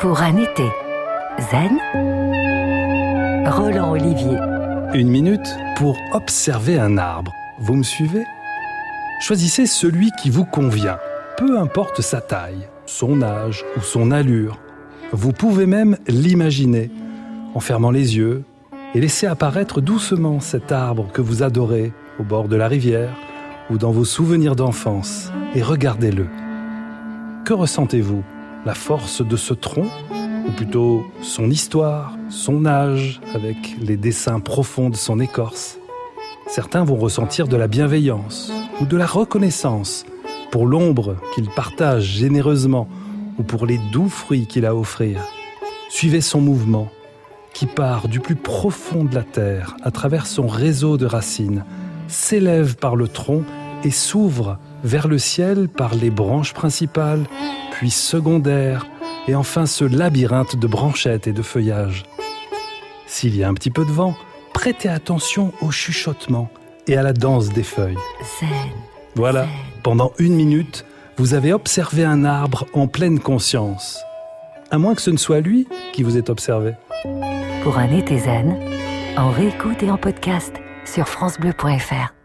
pour un été zen, Roland Olivier. Une minute pour observer un arbre. Vous me suivez? Choisissez celui qui vous convient, peu importe sa taille, son âge ou son allure. Vous pouvez même l'imaginer en fermant les yeux et laisser apparaître doucement cet arbre que vous adorez au bord de la rivière ou dans vos souvenirs d'enfance et regardez-le. Que ressentez-vous? La force de ce tronc ou plutôt son histoire, son âge, avec les dessins profonds de son écorce. Certains vont ressentir de la bienveillance ou de la reconnaissance pour l'ombre qu'il partage généreusement ou pour les doux fruits qu'il a à offrir. Suivez son mouvement qui part du plus profond de la terre à travers son réseau de racines, s'élève par le tronc et s'ouvre vers le ciel par les branches principales, puis secondaires, et enfin ce labyrinthe de branchettes et de feuillages. S'il y a un petit peu de vent, prêtez attention au chuchotement et à la danse des feuilles. Zen. Voilà, pendant une minute, vous avez observé un arbre en pleine conscience. À moins que ce ne soit lui qui vous ait observé. Pour un été zen, en réécoute et en podcast sur FranceBleu.fr.